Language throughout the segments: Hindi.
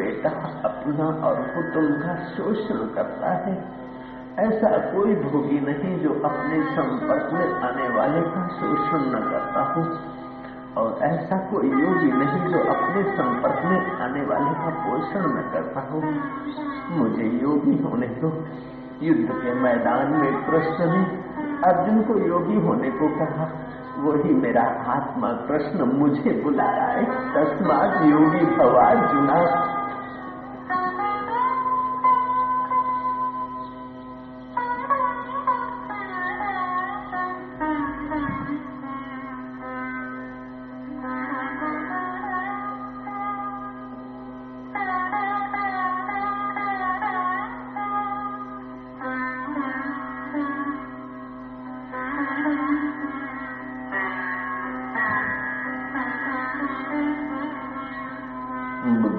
बेटा अपना और कुटुंब का शोषण करता है। ऐसा कोई भोगी नहीं जो अपने संपर्क में आने वाले का शोषण न करता हो। और ऐसा कोई योगी नहीं जो अपने संपर्क में आने वाले का पोषण न करता हो। मुझे योगी होने दो। युद्ध के मैदान में कृष्ण ने अर्जुन को योगी होने को कहा। वही मेरा आत्मा कृष्ण मुझे बुला रहा है। तस्मात योगी भवार्जुना।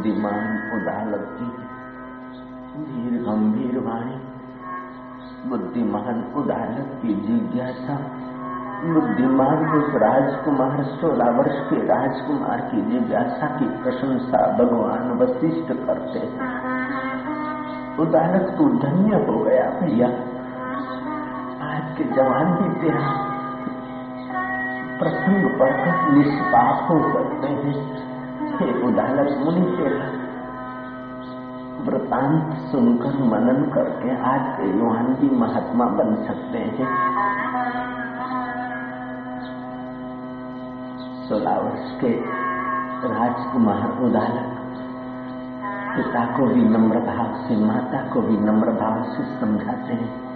बुद्धिमान उदालत की धीर गंभीर वाणी, बुद्धिमान उदालत की जिज्ञासा, बुद्धिमान उस राजकुमार सोलह वर्ष के राजकुमार की जिज्ञासा की प्रशंसा भगवान वशिष्ठ करते हैं। उदालत तू धन्य हो गया भैया। आज के जवान भी तेरा प्रसंग पढ़कर निष्पाप हो सकते हैं। हे उदालत मुनि तेरा वृतांत सुनकर मनन करके आज के युवान भी महात्मा बन सकते हैं। सोलह वर्ष के राजकुमार उदालक पिता को भी नम्र भाव से, माता को भी नम्र भाव से समझाते हैं।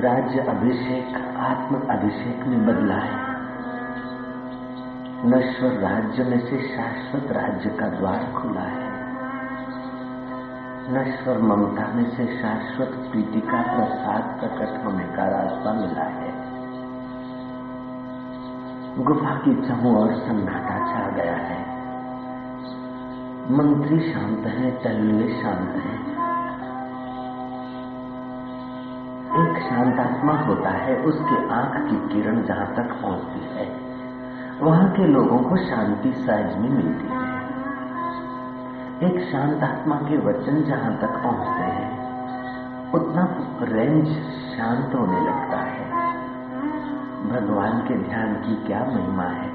राज्य अभिषेक, आत्म अभिषेक में बदला है। नश्वर राज्य में से शाश्वत राज्य का द्वार खुला है। नश्वर ममता में से शाश्वत प्रीति का प्रसाद प्रकट होने का रास्ता मिला है। गुफा की चहु और सन्नाटा छा गया है। मंत्री शांत है टल्ले शांत है। एक शांतात्मा होता है, उसकी आँख की किरण जहाँ तक पहुँचती है। वहाँ के लोगों को शांति सहज में मिलती है। एक शांत आत्मा के वचन जहाँ तक पहुँचते हैं, उतना रेंज शांत होने लगता है। भगवान के ध्यान की क्या महिमा है?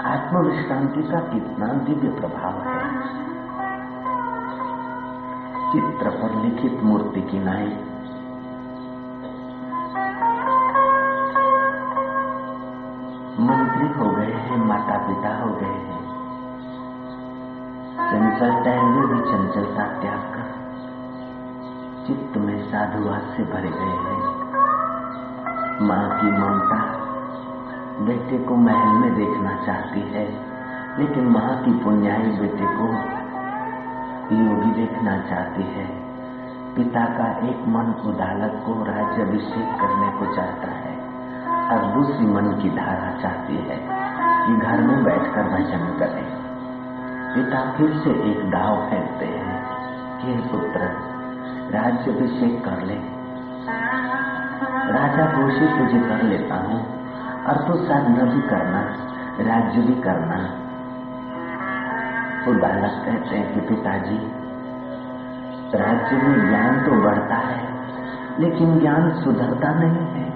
आत्मविश्रांति का कितना दिव्य प्रभाव है? चित्र पर लिखित मूर्ति की नाई मंत्री हो गए हैं माता पिता हो गए हैं। चंचल टहलने भी चंचलता त्याग कर चित्त में साधुवाद से भरे गए हैं। माँ की ममता बेटे को महल में देखना चाहती है, लेकिन माँ की पुण्याई बेटे को योगी देखना चाहती है। पिता का एक मन उदालत को राज्य अभिषेक करने को चाहता है, और दूसरी मन की धारा चाहती है कि घर में बैठकर भजन करे। पिता फिर से एक दाव फेंकते हैं कि पुत्र राज्य अभिषेक कर ले। राजा घोषित तुझे कर लेता हूँ, और तू साधना भी करना, राज्य भी करना। तो बालक कहते हैं कि, पिताजी, राज्य में ज्ञान तो बढ़ता है, लेकिन ज्ञान सुधरता नहीं है।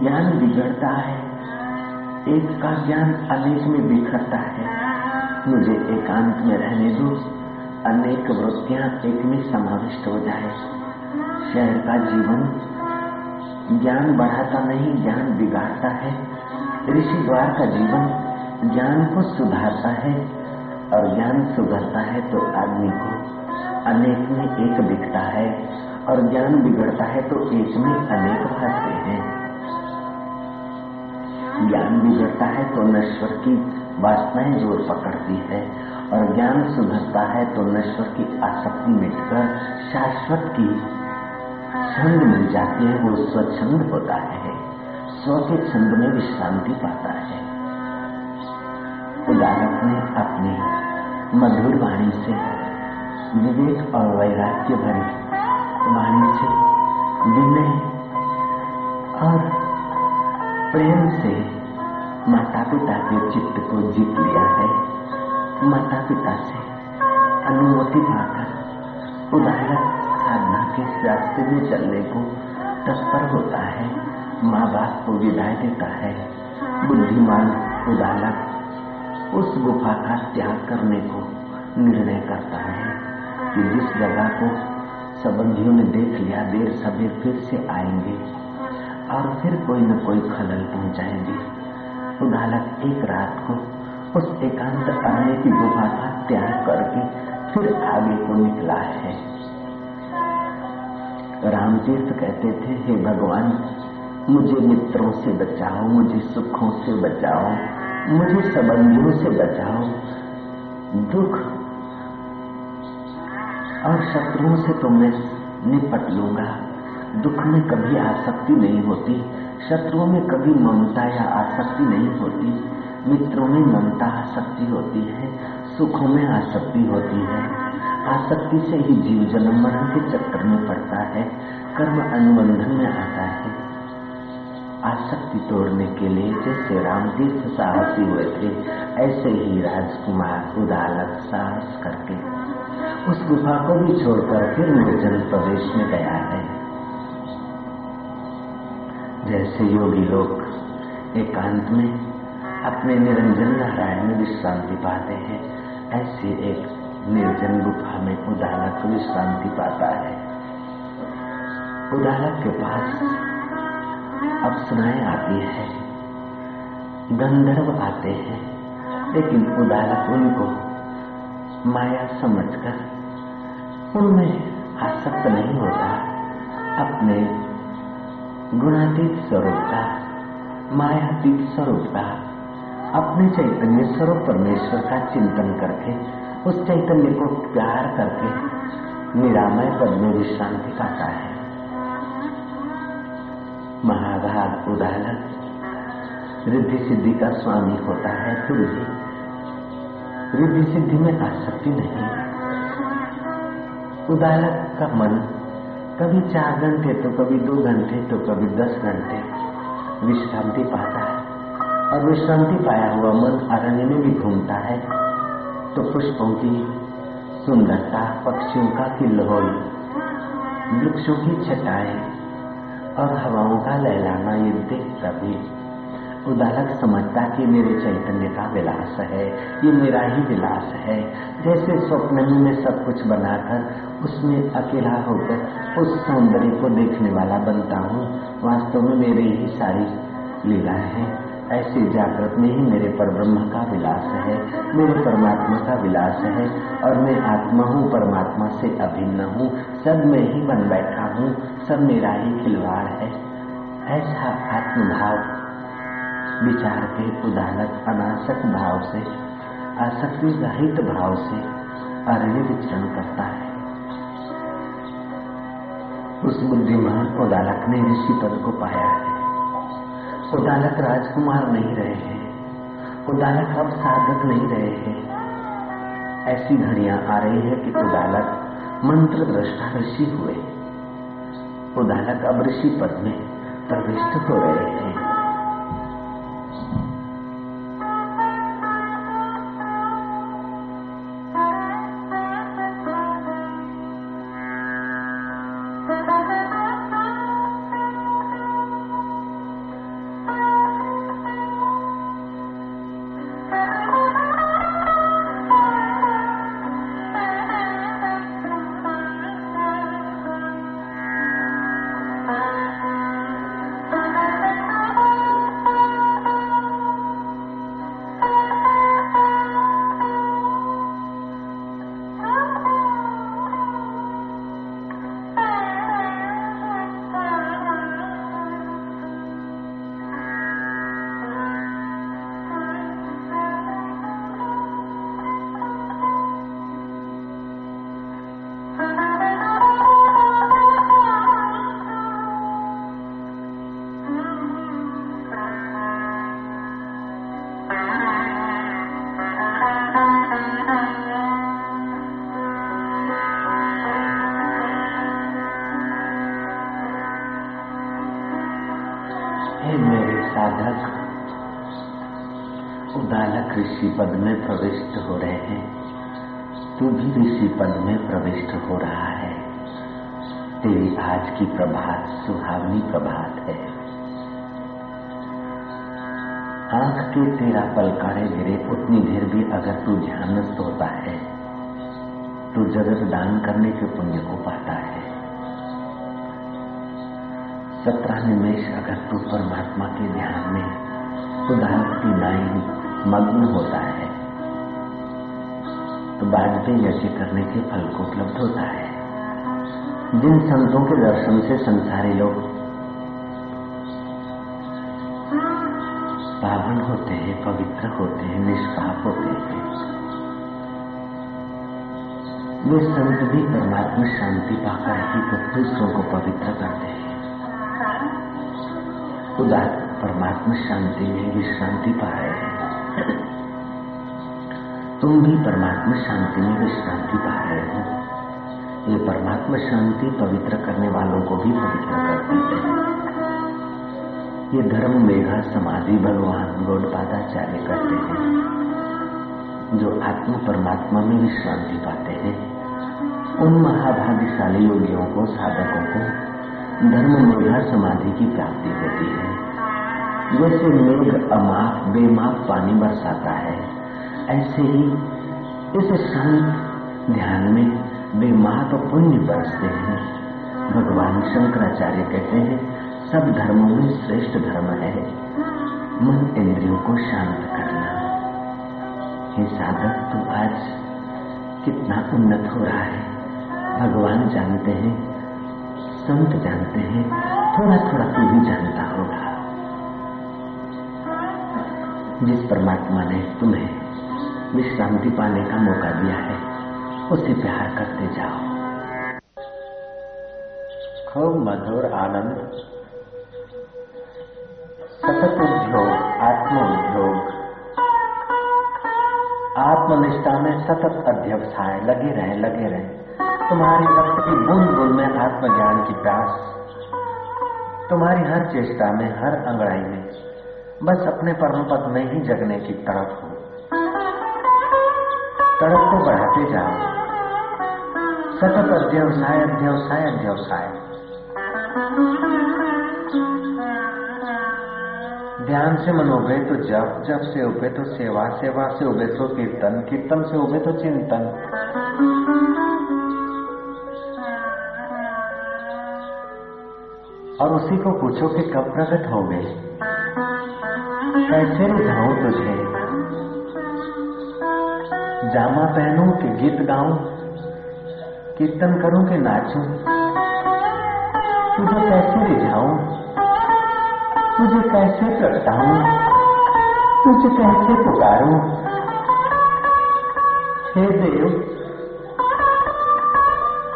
ज्ञान बिगड़ता है एक का ज्ञान अनेक में बिखरता है। मुझे एकांत में रहने दो। अनेक वृत्तियाँ एक में समाविष्ट हो जाए। शहर का जीवन ज्ञान बढ़ाता नहीं, ज्ञान बिगाड़ता है। ऋषि द्वार का जीवन ज्ञान को सुधारता है और ज्ञान सुधरता है तो आदमी को अनेक में एक दिखता है और ज्ञान बिगड़ता है तो एक में अनेक भागते हैं। ज्ञान बिगड़ता है तो नश्वर की वासनाएँ ज़ोर पकड़ती है। और ज्ञान सुधरता है तो नश्वर की आसक्ति मिटकर शाश्वत की छंद मिल जाती है, वो स्वच्छंद होता है। स्व के छंद में विश्रांति पाता है। उदाहरण ने अपनी मधुर वाणी से, विवेक और वैराग्य भरी वाणी से, विनय और प्रेम से माता पिता के चित्त को जीत लिया है। माता पिता से अनुमति पाकर उदाहरण साधना के रास्ते में चलने को तत्पर होता है। माँ बाप को विदाई देता है। बुद्धिमान उदालक उस गुफा का त्याग करने को निर्णय करता है कि जिस जगह को संबंधियों ने देख लिया, देर सवेर फिर से आएँगे। और फिर कोई न कोई खलल पहुंचाएँगे। उदालक एक रात को उस एकांत अरण्य की गुफा का त्याग करके फिर आगे को निकला है। रामतीर्थ कहते थे, हे भगवान, मुझे मित्रों से बचाओ, मुझे सुखों से बचाओ, मुझे संबंधियों से बचाओ। दुख और शत्रुओं से तो मैं निपट लूँगा। दुख में कभी आसक्ति नहीं होती, शत्रुओं में कभी ममता या आसक्ति नहीं होती, मित्रों में ममता आसक्ति होती है, सुखों में आसक्ति होती है। आसक्ति से ही जीव जन्म मरण के चक्कर में पड़ता है, कर्म अनुबंधन में आता है। आसक्ति तोड़ने के लिए जैसे रामतीर्थ साहसी हुए थे, ऐसे ही राजकुमार उदालक साहस करके। उस गुफा को भी छोड़कर फिर निर्जन प्रदेश में गया है। जैसे योगी लोग एकांत में अपने निरंजन नारायण में विश्रांति पाते हैं, ऐसे एक निर्जन गुफा में उदालक विश्रांति पाता है। उदालक के पास अप्सराएँ आती है, गंधर्व आते हैं, लेकिन उदालक उनको माया समझकर उनमें आसक्त नहीं होता, अपने गुणातीत स्वरूप का मायातीत स्वरूप का अपने चैतन्य स्वरूप परमेश्वर का चिंतन करके, उस चैतन्य को प्यार करके, निरामय पद में विश्रांति पाता है। महाभाग उदाहरण रिद्धि सिद्धि का स्वामी होता है फिर भी रिद्धि सिद्धि में आसक्ति नहीं। उदाहरण का मन कभी चार घंटे तो कभी दो घंटे तो कभी दस घंटे। विश्रांति पाता है। और विश्रांति पाया हुआ मन अरण्य में भी घूमता है। तो पुष्पों की सुंदरता, पक्षियों का किल्लोल वृक्षों की छटाएँ और हवाओं का लहलाना ये देखता भी उदालक समझता कि मेरे चैतन्य का विलास है, ये मेरा ही विलास है। जैसे स्वप्न मैं सब कुछ बनाकर उसमें अकेला होकर उस सौंदर्य को देखने वाला बनता हूँ। वास्तव में मेरी ही सारी लीला है। ऐसे जागृत में ही मेरे पर ब्रह्म का विलास है, मेरे परमात्मा का विलास है और मैं आत्मा हूँ, परमात्मा से अभिन्न हूँ। सब में ही बन बैठा हूँ, सब मेरा ही खिलवाड़ है। ऐसा आत्मभाव, विचार के उदाहरत अनासक भाव से, आसक्ति रहित भाव से, अरण्य विचरण करता है। उस बुद्धिमान उदालक ने ऋषि पद को पाया। है उदालक राजकुमार नहीं रहे हैं। उदालक अब साधक नहीं रहे हैं। ऐसी घड़ियाँ आ रही है कि उदालक मंत्र दृष्टा ऋषि हुए। उदालक अब ऋषि पद में प्रविष्ट हो रहे हैं। साधक उदालक ऋषि पद में प्रविष्ट हो रहे हैं। तू भी ऋषि पद में प्रविष्ट हो रहा है। तेरी आज की प्रभात सुहावनी प्रभात है। आँख के तेरा पलकारे गिरे, उतनी देर भी अगर तू ध्यानस्थ होता है तो जगत दान करने के पुण्य को पाता है। सत्रह निमेश अगर तू परमात्मा के ध्यान में उदाहरण की नाई मग्न होता है। तो वाजपेयी यज्ञ करने के फल को उपलब्ध होता है। जिन संतों के दर्शन से संसारी लोग पावन होते हैं, पवित्र होते हैं, निष्पाप होते हैं। वे संत भी परमात्मा शांति पाकर ही तो दूसरों को पवित्र करते हैं। उदार परमात्मा शांति में विश्रांति पा रहे हैं। तुम भी परमात्मा शांति में विश्रांति पा रहे हो। ये परमात्मा शांति पवित्र करने वालों को भी पवित्र करती है। ये धर्म, मेघा, समाधि, भगवान गौडपादाचार्य करते हैं, जो आत्मा, परमात्मा में विश्रांति पाते हैं। उन महाभाग्यशाली योगियों को, साधकों को धर्म मेघा समाधि की प्राप्ति होती है। जैसे मेघ अमाप, बेमाप पानी बरसाता है। ऐसे ही इस शांत ध्यान में बेमाप पुण्य बरसते हैं। भगवान शंकराचार्य कहते हैं, सब धर्मों में श्रेष्ठ धर्म है। मन इंद्रियों को शांत करना। हे साधक, तू आज कितना उन्नत हो रहा है। भगवान जानते हैं संत जानते हैं थोड़ा थोड़ा तू भी जानता होगा। जिस परमात्मा ने तुम्हें विश्रांति पाने का मौका दिया है, उसे प्यार करते जाओ। खूब मधुर आनंद। सतत उद्योग, आत्म उद्योग। आत्मनिष्ठा में सतत अध्यवसाय, लगे रहे लगे रहे। तुम्हारी रक्त की बूंद बूंद में आत्मज्ञान की प्यास, तुम्हारी हर चेष्टा में, हर अंगड़ाई में, बस अपने परम पद में ही जगने की तड़प हो। तड़प को बढ़ाते जाओ। सतत अध्यवसाय अध्यवसाय अध्यवसाय ध्यान से मन उभे तो जप जप से उभे तो सेवा सेवा से उभे तो कीर्तन कीर्तन से उभे तो चिंतन। और उसी को पूछो कि कब प्रकट हो गए कैसे रिझाऊं तुझे? जामा पहनूं कि गीत गाऊं? कीर्तन करूँ कि नाचूं? तुझे कैसे रिझाऊं? तुझे कैसे प्रगटाऊं? तुझे कैसे पुकारूं? हे देव,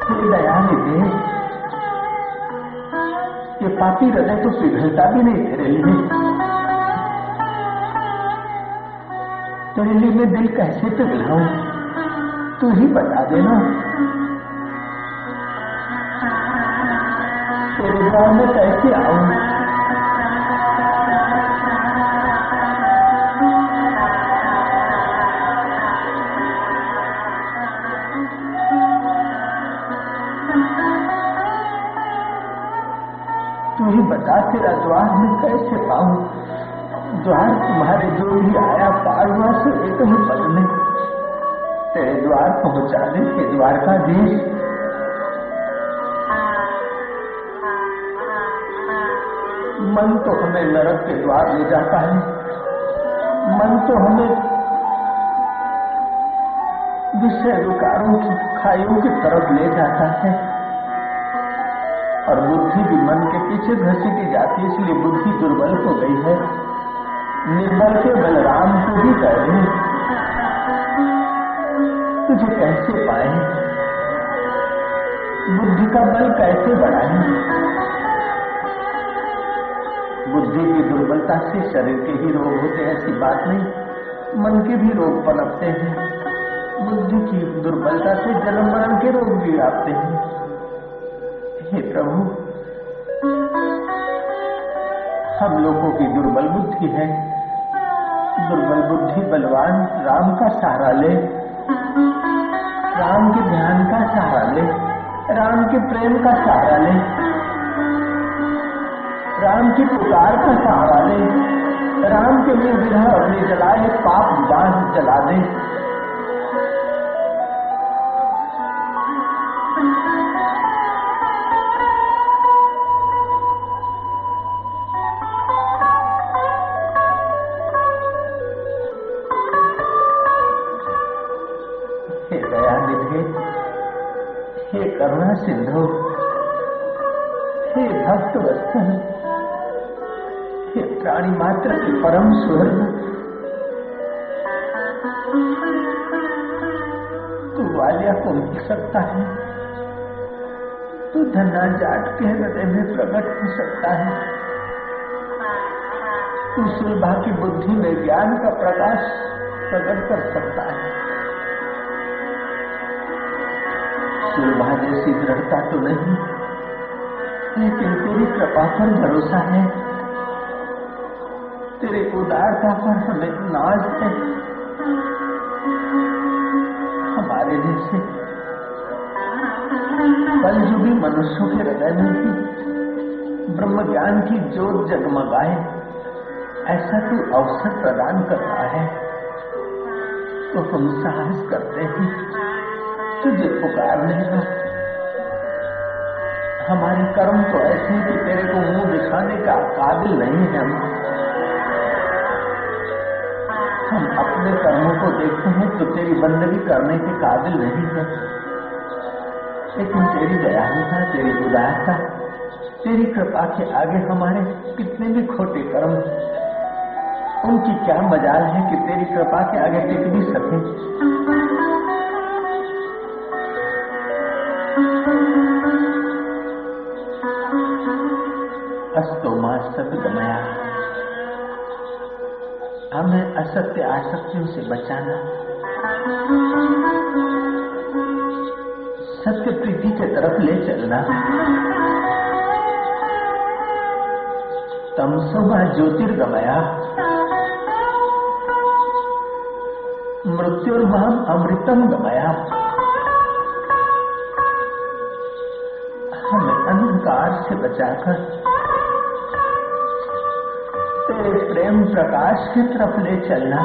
हे दयानिधि ये पापी हृदय तो पिघलता भी नहीं तेरे लिए तेरे लिए मैं दिल कैसे पिघलाऊं तू ही बता देना। तेरे गाँव में कैसे आऊँ? बता तेरा द्वार में कैसे पाऊँ? द्वार तुम्हारे जो भी आया पार हुआ से एक ही पल में तेरे द्वार पहुँचाने के द्वार का देश मन तो हमें नरक के द्वार ले जाता है। मन तो हमें विषय विकारों की, खाइयों की तरफ़ ले जाता है। और बुद्धि भी मन के पीछे घसीटी जाती है, इसलिए बुद्धि दुर्बल हो गई है। निर्बल के बलराम को भी कहे तुझे कैसे पाए? बुद्धि का बल कैसे बढ़ाए? बुद्धि की दुर्बलता से शरीर के ही रोग होते हैं, ऐसी बात नहीं। मन के भी रोग पनपते हैं। बुद्धि की दुर्बलता से जन्म मरण के रोग भी आते हैं। हे प्रभु सब लोगों की दुर्बल बुद्धि है। दुर्बल बुद्धि बलवान राम का सहारा ले। राम के ध्यान का सहारा ले। राम के प्रेम का सहारा ले। राम की पुकार का सहारा ले। राम के लिए विधा अपनी जलाए पाप दास जला दे। तू वालिया को मिल सकता है। तू धन्ना जाट के हृदय में प्रकट हो सकता है। तू सुलभा की बुद्धि में ज्ञान का प्रकाश प्रकट कर सकता है। सुलभा जैसी दृढ़ता तो नहीं, लेकिन तेरी कृपा पर भरोसा है। तेरे उदारता पर हमें नाज है। मनुष्यों के हृदय में भी ब्रह्म ज्ञान की जोत जगमगाए, ऐसा तू अवसर प्रदान कर रहा है तो हम साहस करते हैं, तुझे पुकारने का हमारे कर्म तो ऐसे हैं कि तेरे को मुँह दिखाने का काबिल नहीं है हम हम अपने कर्मों को देखते हैं तो तेरी बंदगी करने के काबिल नहीं है। लेकिन तेरी दयालुता तेरी उदारता तेरी कृपा के आगे हमारे कितने भी खोटे कर्म उनकी क्या मजाल है कि तेरी कृपा के आगे टिक भी सके अस्तो माँ सतगमया हमें असत्य आसक्तियों से बचाना। सत्य प्रीति के तरफ़ ले चलना। तमसोमा ज्योतिर्गमया। मृत्युर्माम अमृतम गमया। हमें अंधकार से बचाकर तेरे प्रेम प्रकाश की तरफ़ ले चलना।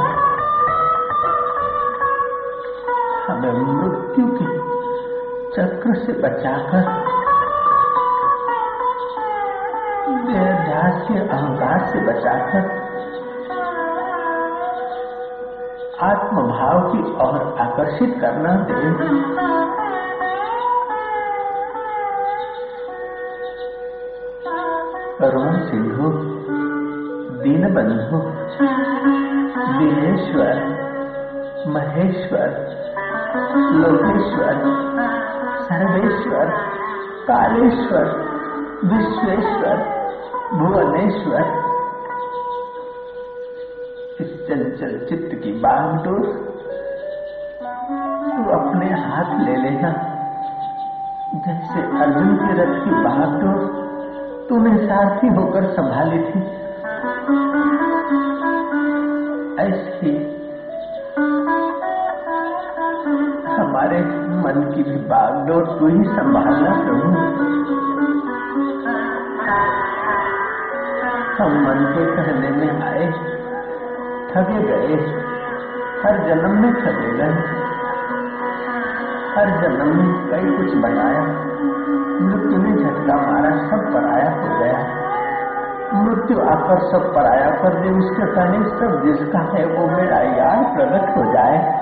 हमें मृत्यु की चक्र से बचाकर देहध्यास के अहंकार से बचाकर आत्मभाव की ओर आकर्षित करना दे करुण सिंधु दीन बंधु दिनेश्वर, महेश्वर, लोकेश्वर सर्वेश्वर कालेश्वर, विश्वेश्वर, भुवनेश्वर। इस चंचल चित्त की बागडोर तू अपने हाथ ले लेना। जैसे अर्जुन के रथ की बागडोर तूने सारथी होकर संभाली थी। ऐसी मन की भी बागडोर तू ही संभालना प्रभु। हम मन के कहने में आए ठगे गए, हर जन्म में ठगे गए, हर जन्म में कई कुछ बनाया, मृत्यु ने झटका मारा, सब पराया हो गया। मृत्यु आकर सब पराया कर दे उसके कहने सब जिसका है, वो मेरा यार प्रकट हो जाए।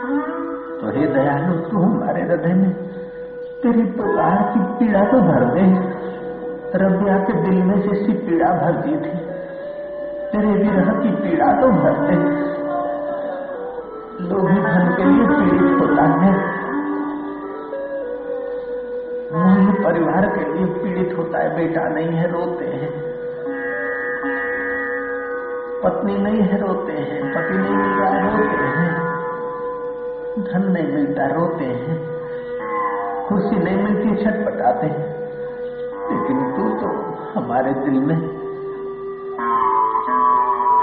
तो हे दयालु, तू हमारे हृदय में तेरी पुकार की पीड़ा तो भर दे। रबिया के दिल में जैसी पीड़ा भर दी थी, तेरे विरह की पीड़ा तो भर दे। लोभी धन के लिए पीड़ित होता है। मूल्य परिवार के लिए पीड़ित होता है, बेटा नहीं है, रोते हैं। पत्नी नहीं है, रोते हैं। पति नहीं मिल रहा है रोते हैं। धन नहीं मिलता, रोते हैं। खुशी नहीं मिलती छटपटाते हैं। लेकिन तू तो हमारे दिल में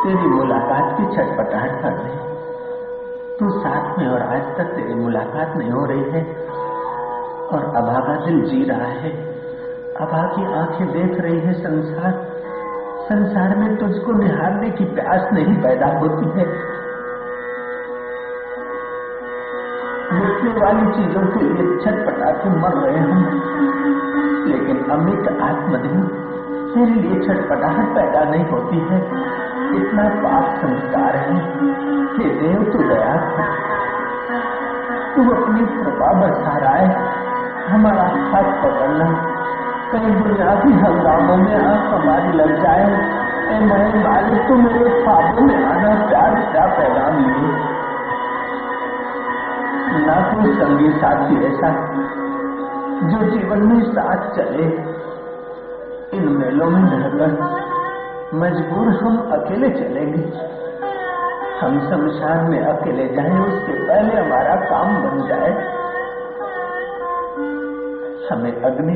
तेरी मुलाकात की छटपटाहट कर रही तू साथ में और आज तक तेरी मुलाकात नहीं हो रही है। और अभागा दिल जी रहा है। अभा की आँखें देख रही है संसार। संसार में तुझको निहारने की प्यास नहीं पैदा होती है। मिटने वाली चीज़ों के लिए छटपटा के मर रहे हम। लेकिन अमित आत्मदिन, तेरे लिए छटपटाहट पैदा नहीं होती है। इतना पाप संस्कार है कि देव तू दया तू अपनी कृपा बरसा रहा है हमारा हाथ पकड़ना। कहीं बुनियादी हंगामों में आँख हमारी लग जाए। ए मैं मालिक तो मेरे ख्वाबों में आना प्यार क्या पैगाम लिए ना कोई संगी साथी ऐसा जो जीवन में साथ चले। इन मेलों में रहकर मजबूर हम अकेले चलेंगे हम शमशान में अकेले जाएँ उसके पहले हमारा काम बन जाए। हमें अग्नि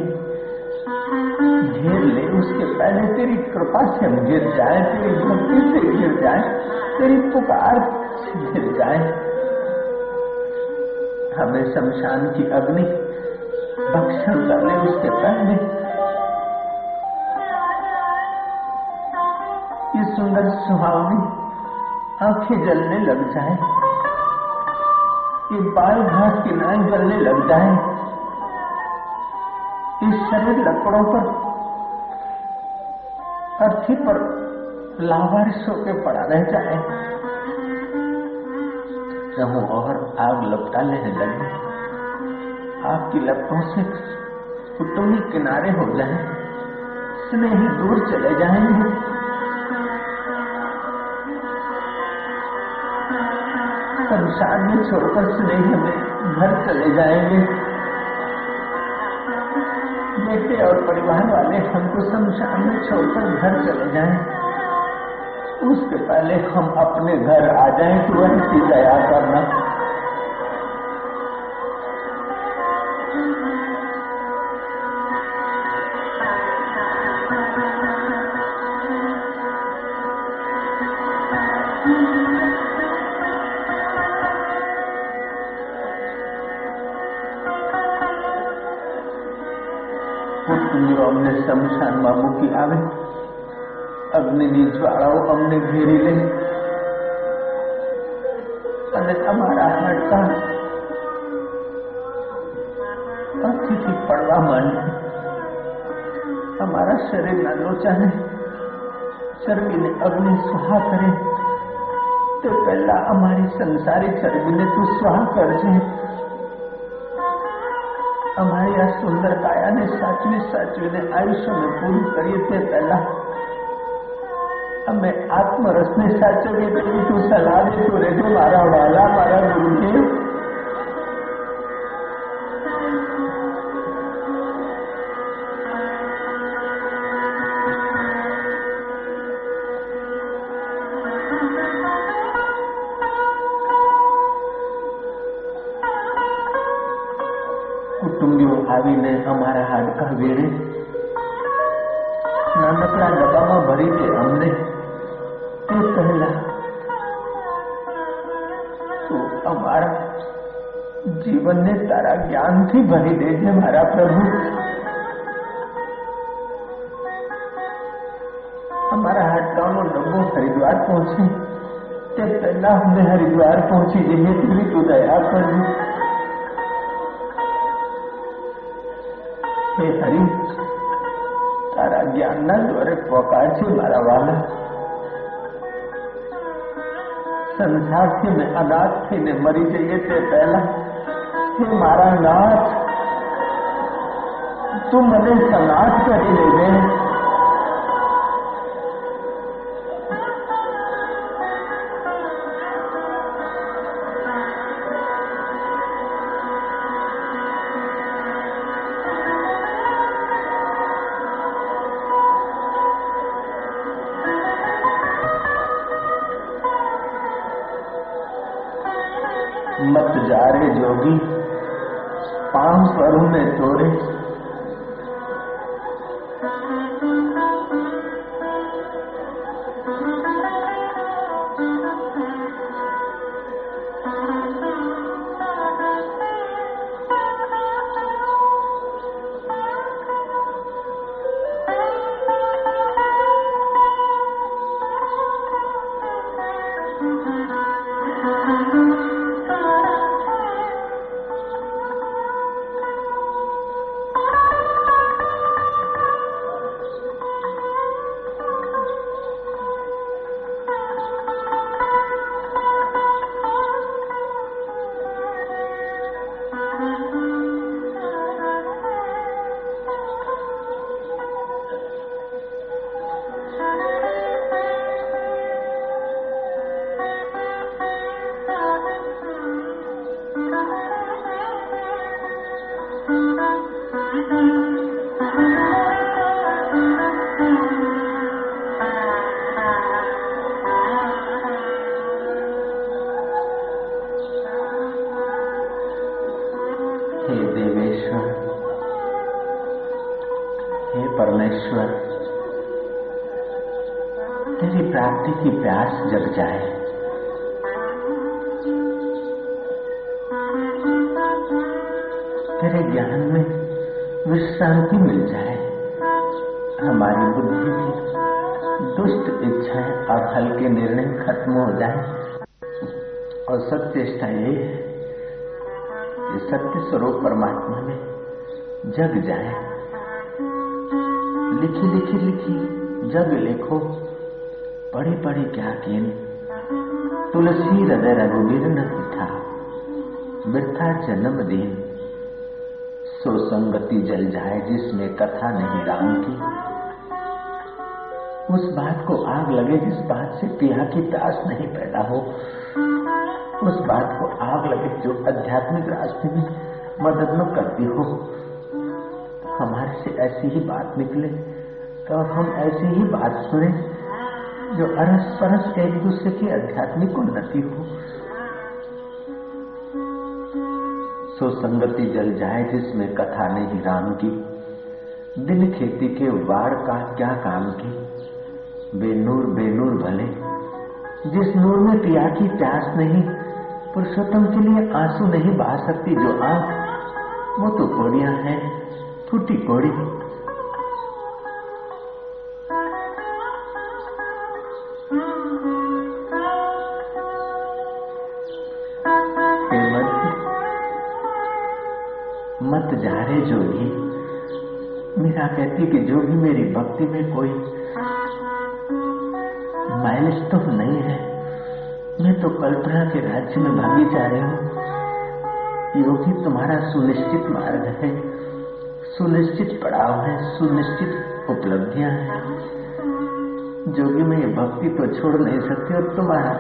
घेर ले, उसके पहले तेरी कृपा से हम गिर जाए, तेरी भक्ति से गिर जाए, तेरी पुकार से गिर जाए। हमें शमशान की अग्नि भक्षण करने उसके पहले ये सुंदर सुहावनी आँखें जलने लग जाए, ये बाल घास की नाई जलने लग जाए इस शरीर लकड़ों पर, अर्थी पर लावारिस होकर पड़ा रह जाए। रहूँ और आग लपटा लेने लगे। आपकी लपटों से कुटुंबी किनारे हो जाए, स्नेही दूर चले जाएँगे शमशान में छोड़कर स्नेही हमें घर चले जाएँगे। बेटे और परिवार वाले हमको शमशान में छोड़कर घर चले जाएँ। उसके पहले हम अपने घर आ जाएं तो ऐसी दया करना પુત્રીઓ અમને શમશાનમાં મૂકી આવે અગ્નિની જ્વાળાઓ અમને ઘેરી લે. અને તમારા હડતા અસ્થિથી પડવા માંડે. તમારા શરીરના લોચાને ચરબીને અગ્નિ સ્વાહા કરે. તે પહેલા અમારી સંસારી ચરબીને તું સ્વાહ કરજે. અમારી આ સુંદર કાયાને સાચવી સાચવીને આયુષ્યને પૂરું કરીએ તે પહેલા અમે આત્મરસને સાચવીએ તેવી તું સલાહ દેતું રહેજો મારા વાલા મારા ગુરુદેવ જ્ઞાનથી ભરી દેજે મારા પ્રભુ અમારા હાડકાનો ડબ્બો હરિદ્વાર પહોંચે તે પહેલા અમને હરિદ્વાર પહોંચી જઈએ તેવી તું દયા કરજો હે હરિ તારા જ્ઞાનના દ્વારે પોકાર છે મારા વાલા સંસારથી મેં અનાથ થઈને મરી જઈએ તે પહેલા હે મારા નાથ તું મને સનાથ કરી લેજે परमेश्वर तेरी प्राप्ति की प्यास जग जाए। तेरे ज्ञान में विश्रांति मिल जाए। हमारी बुद्धि की दुष्ट इच्छाएँ और हल्के निर्णय खत्म हो जाए। और सत्य सत्यष्टा ये है कि सत्य स्वरूप परमात्मा में जग जाए। लिखी लिखी लिखी। जग लिखो पढ़ी पढ़ी क्या किन? तुलसी हृदय रघुबीर न था बिरथा जन्म दिन। सो संगति जल जाए जिसमें कथा नहीं राम की। उस बात को आग लगे जिस बात से पिया की प्यास नहीं पैदा हो। उस बात को आग लगे जो आध्यात्मिक रास्ते में मदद न करती हो। से ऐसी ही बात निकले तो हम ऐसी ही बात सुने, जो अरस परस एक दूसरे की आध्यात्मिक उन्नति हो। सो संगति जल जाए जिसमें कथा नहीं राम की, दिन खेती के वाड़ का क्या काम की, बेनूर बेनूर भले, जिस नूर में पिया की प्यास नहीं, पुरुषोत्तम के लिए आँसू नहीं बहा सकती जो आँख, वो तो कोड़ियाँ हैं। फूटी कोड़ी मत जा रे जोगी। मीरा कहती कि जो भी मेरी भक्ति में कोई माइलस तो नहीं है। मैं तो कल्पना के राज्य में भागी जा रही हूँ। योगी तुम्हारा सुनिश्चित मार्ग है। सुनिश्चित पड़ाव है, सुनिश्चित उपलब्धियाँ हैं। जोगी में भक्ति तो छोड़ नहीं सकती और तुम्हारा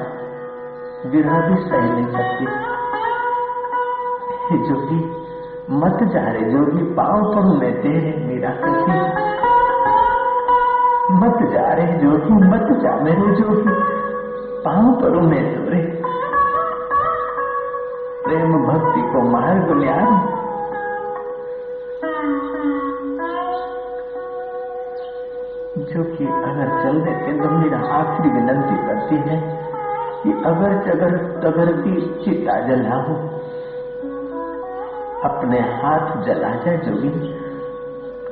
विरह भी सही नहीं सकती। जोगी, मत जा रे, जोगी, पाव पर मैं तेरे मेरा कथी मत जा रे, जोगी, मत जा मेरे जो जोगी, पाव पर मैं तोरे प्रेम भक्ति को मार्ग न्याय अगर चल देते तो मेरा आखिरी विनंती करती है कि अगर जगर, तगर की चिता हो। अपने हाथ जला जाए जो भी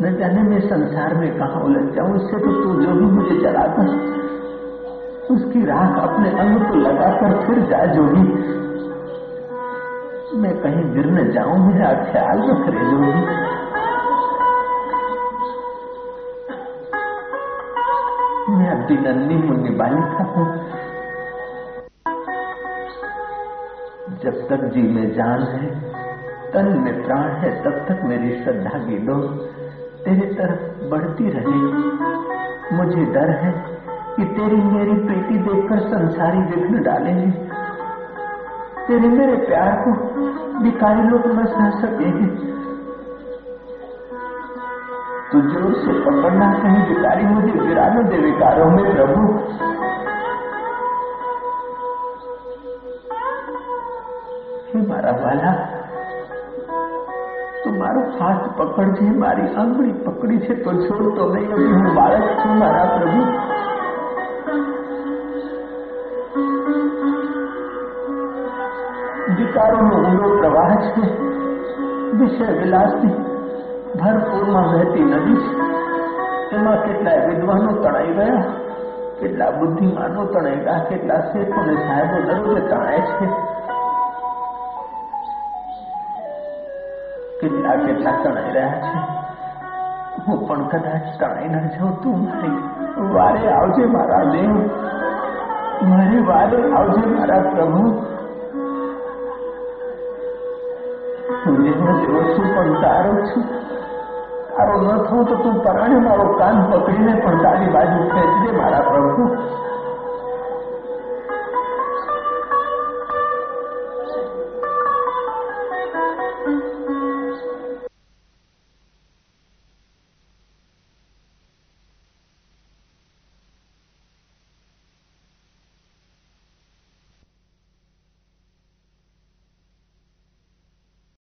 न जाने मैं संसार में कहा उलझ जाऊँ इससे तो तू जो भी मुझे जला कर उसकी राख अपने अंग को लगाकर फिर जा भी मैं कहीं गिर न जाऊँ, मेरा ख्याल रख रहे जो भी मैं नन्नी मुन्नी बालिका जब तक जी में जान है, तन में प्राण है, तब तक मेरी श्रद्धा की डोर तेरी तरफ़ बढ़ती रहे। मुझे डर है कि तेरी मेरी प्रीति देखकर संसारी विघ्न डालेंगे तेरे मेरे प्यार को भिकारी लोग न सह सकेंगे तू जोर से पकड़ना कहीं भिकारी मुझे गिरा न दे विकारों में प्रभु એ મારા વાલા તું મારો હાથ પકડજે મારી આંગળી પકડી છે તો છોડતો નહીં હજી હું બાળક છું મારા પ્રભુ વિકારોનો ઊંડો પ્રવાહ છે વિષય વિલાસની ભરપૂરમાં વહેતી નદી છે. એમાં કેટલાય વિદ્વાનો તણાઈ ગયા, કેટલા બુદ્ધિમાનો તણાઈ ગયા, કેટલા શેઠો ને સાહેબો દરરોજે તણાય છે. કેટલા કેટલા તણાઈ રહ્યા છે. હું પણ કદાચ તણાઈ ન જાઉં, તું મારી વારે આવજે મારા દેવ. મારી વારે આવજે મારા પ્રભુ. તું જેવો જેવો છું પણ તારો છું. તારો ન થવું તો તું પરાણે મારો કાન પકડીને પણ તારી બાજુ ખેંચજે મારા પ્રભુ